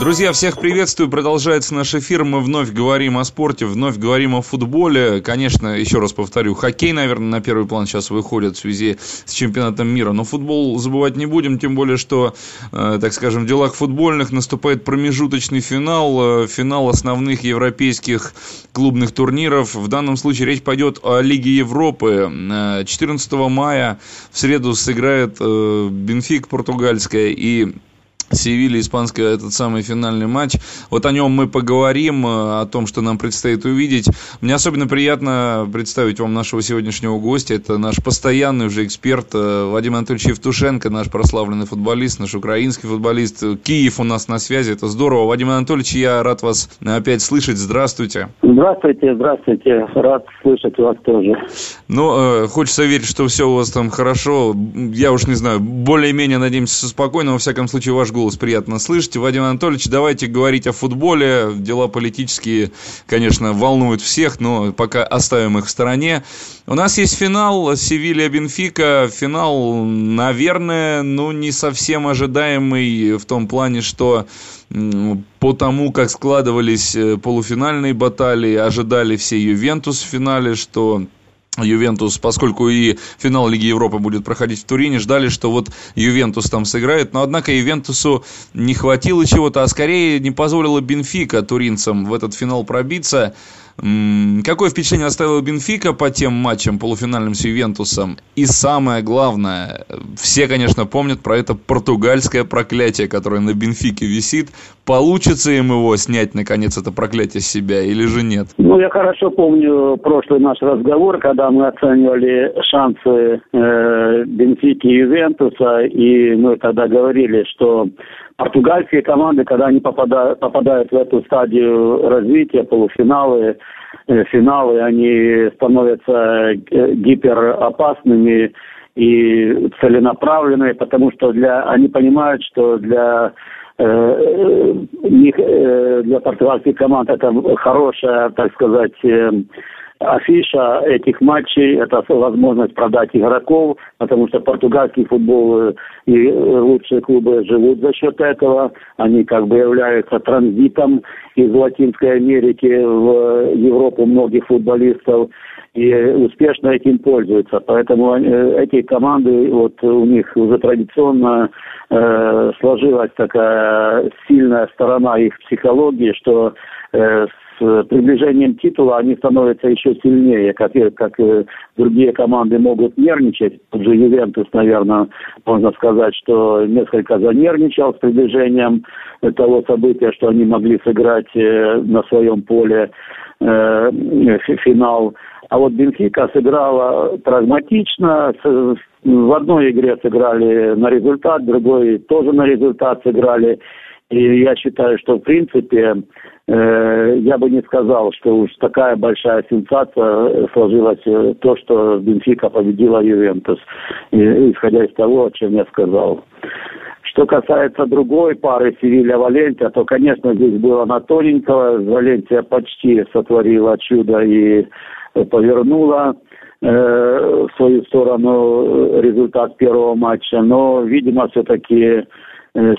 Друзья, всех приветствую. Продолжается наш эфир. Мы вновь говорим о спорте, вновь говорим о футболе. Конечно, еще раз повторю, хоккей, наверное, на первый план сейчас выходит в связи с чемпионатом мира. Но футбол забывать не будем, тем более, что, э, так скажем, в делах футбольных наступает промежуточный финал, э, финал основных европейских клубных турниров. В данном случае речь пойдет о Лиге Европы. 14 э, мая в среду сыграет э, Бенфик португальская и Севилья, испанская, этот самый финальный матч. Вот о нем мы поговорим, э, о том, что нам предстоит увидеть. Мне особенно приятно представить вам нашего сегодняшнего гостя. Это наш постоянный уже эксперт э, Вадим Анатольевич Евтушенко, наш прославленный футболист, наш украинский футболист. Киев у нас на связи, это здорово. Вадим Анатольевич, я рад вас опять слышать. Здравствуйте. Здравствуйте, здравствуйте. Рад слышать вас тоже. Ну, э, хочется верить, что все у вас там хорошо. Я уж не знаю, более-менее надеемся спокойно. Во всяком случае, ваш голос приятно слышать. Вадим Анатольевич, давайте говорить о футболе. Дела политические, конечно, волнуют всех, но пока оставим их в стороне. У нас есть финал Севилья-Бенфика. Финал, наверное, ну, не совсем ожидаемый в том плане, что по тому, как складывались э, полуфинальные баталии, ожидали все Ювентус в финале, что Ювентус, поскольку и финал Лиги Европы будет проходить в Турине, ждали, что вот Ювентус там сыграет, но однако Ювентусу не хватило чего-то, а скорее не позволило Бенфика туринцам в этот финал пробиться. Какое впечатление оставила Бенфика по тем матчам полуфинальным с Ювентусом? И самое главное, все, конечно, помнят про это португальское проклятие, которое на Бенфике висит. Получится им его снять, наконец, это проклятие с себя или же нет? Ну, я хорошо помню прошлый наш разговор, когда мы оценивали шансы э, Бенфики и Ювентуса, и мы тогда говорили, что португальские команды, когда они попадают, попадают в эту стадию развития, полуфиналы, э, финалы, они становятся э, гиперопасными и целенаправленные, потому что для, они понимают, что для э, них, для португальских команд это хорошая, так сказать, афиша этих матчей – это возможность продать игроков, потому что португальский футбол и лучшие клубы живут за счет этого. Они как бы являются транзитом из Латинской Америки в Европу многих футболистов и успешно этим пользуются. Поэтому э, эти команды, вот у них уже традиционно э, сложилась такая сильная сторона их психологии, что э, с приближением титула они становятся еще сильнее, как, как другие команды могут нервничать. Тот же Ювентус, наверное, можно сказать, что несколько занервничал с приближением того события, что они могли сыграть э, на своем поле э, финал. А вот Бенфика сыграла прагматично, в одной игре сыграли на результат, в другой тоже на результат сыграли. И я считаю, что в принципе э, я бы не сказал, что уж такая большая сенсация сложилась э, то, что Бенфика победила Ювентус, исходя из того, о чем я сказал. Что касается другой пары Севилья-Валенсия, то, конечно, здесь было на тоненького. Валенсия почти сотворила чудо и повернула э, в свою сторону результат первого матча. Но, видимо, все-таки Э,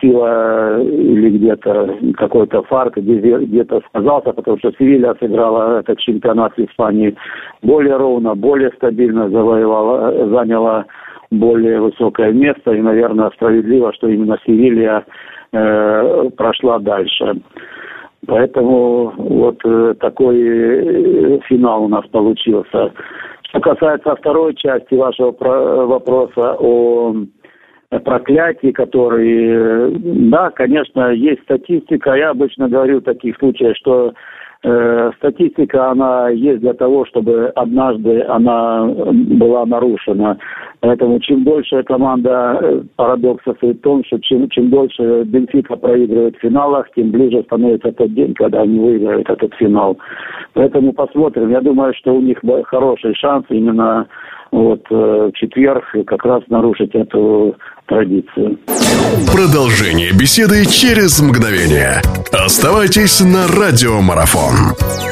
сила или где-то какой-то фарк где-то сказался, потому что Севилья сыграла этот чемпионат в Испании более ровно, более стабильно, завоевала, заняла более высокое место, и, наверное, справедливо, что именно Севилья э, прошла дальше. Поэтому вот э, такой э, финал у нас получился. Что касается второй части вашего вопроса о проклятий, которые, да, конечно, есть статистика. Я обычно говорю в таких случаях, что э, статистика, она есть для того, чтобы однажды она была нарушена. Поэтому чем больше команда, э, парадокс состоит в том, что чем, чем больше Бенфика проигрывает в финалах, тем ближе становится тот день, когда они выиграют этот финал. Поэтому посмотрим. Я думаю, что у них хороший шанс именно вот э, в четверг как раз нарушить эту традицию. Продолжение беседы через мгновение. Оставайтесь на радиомарафон.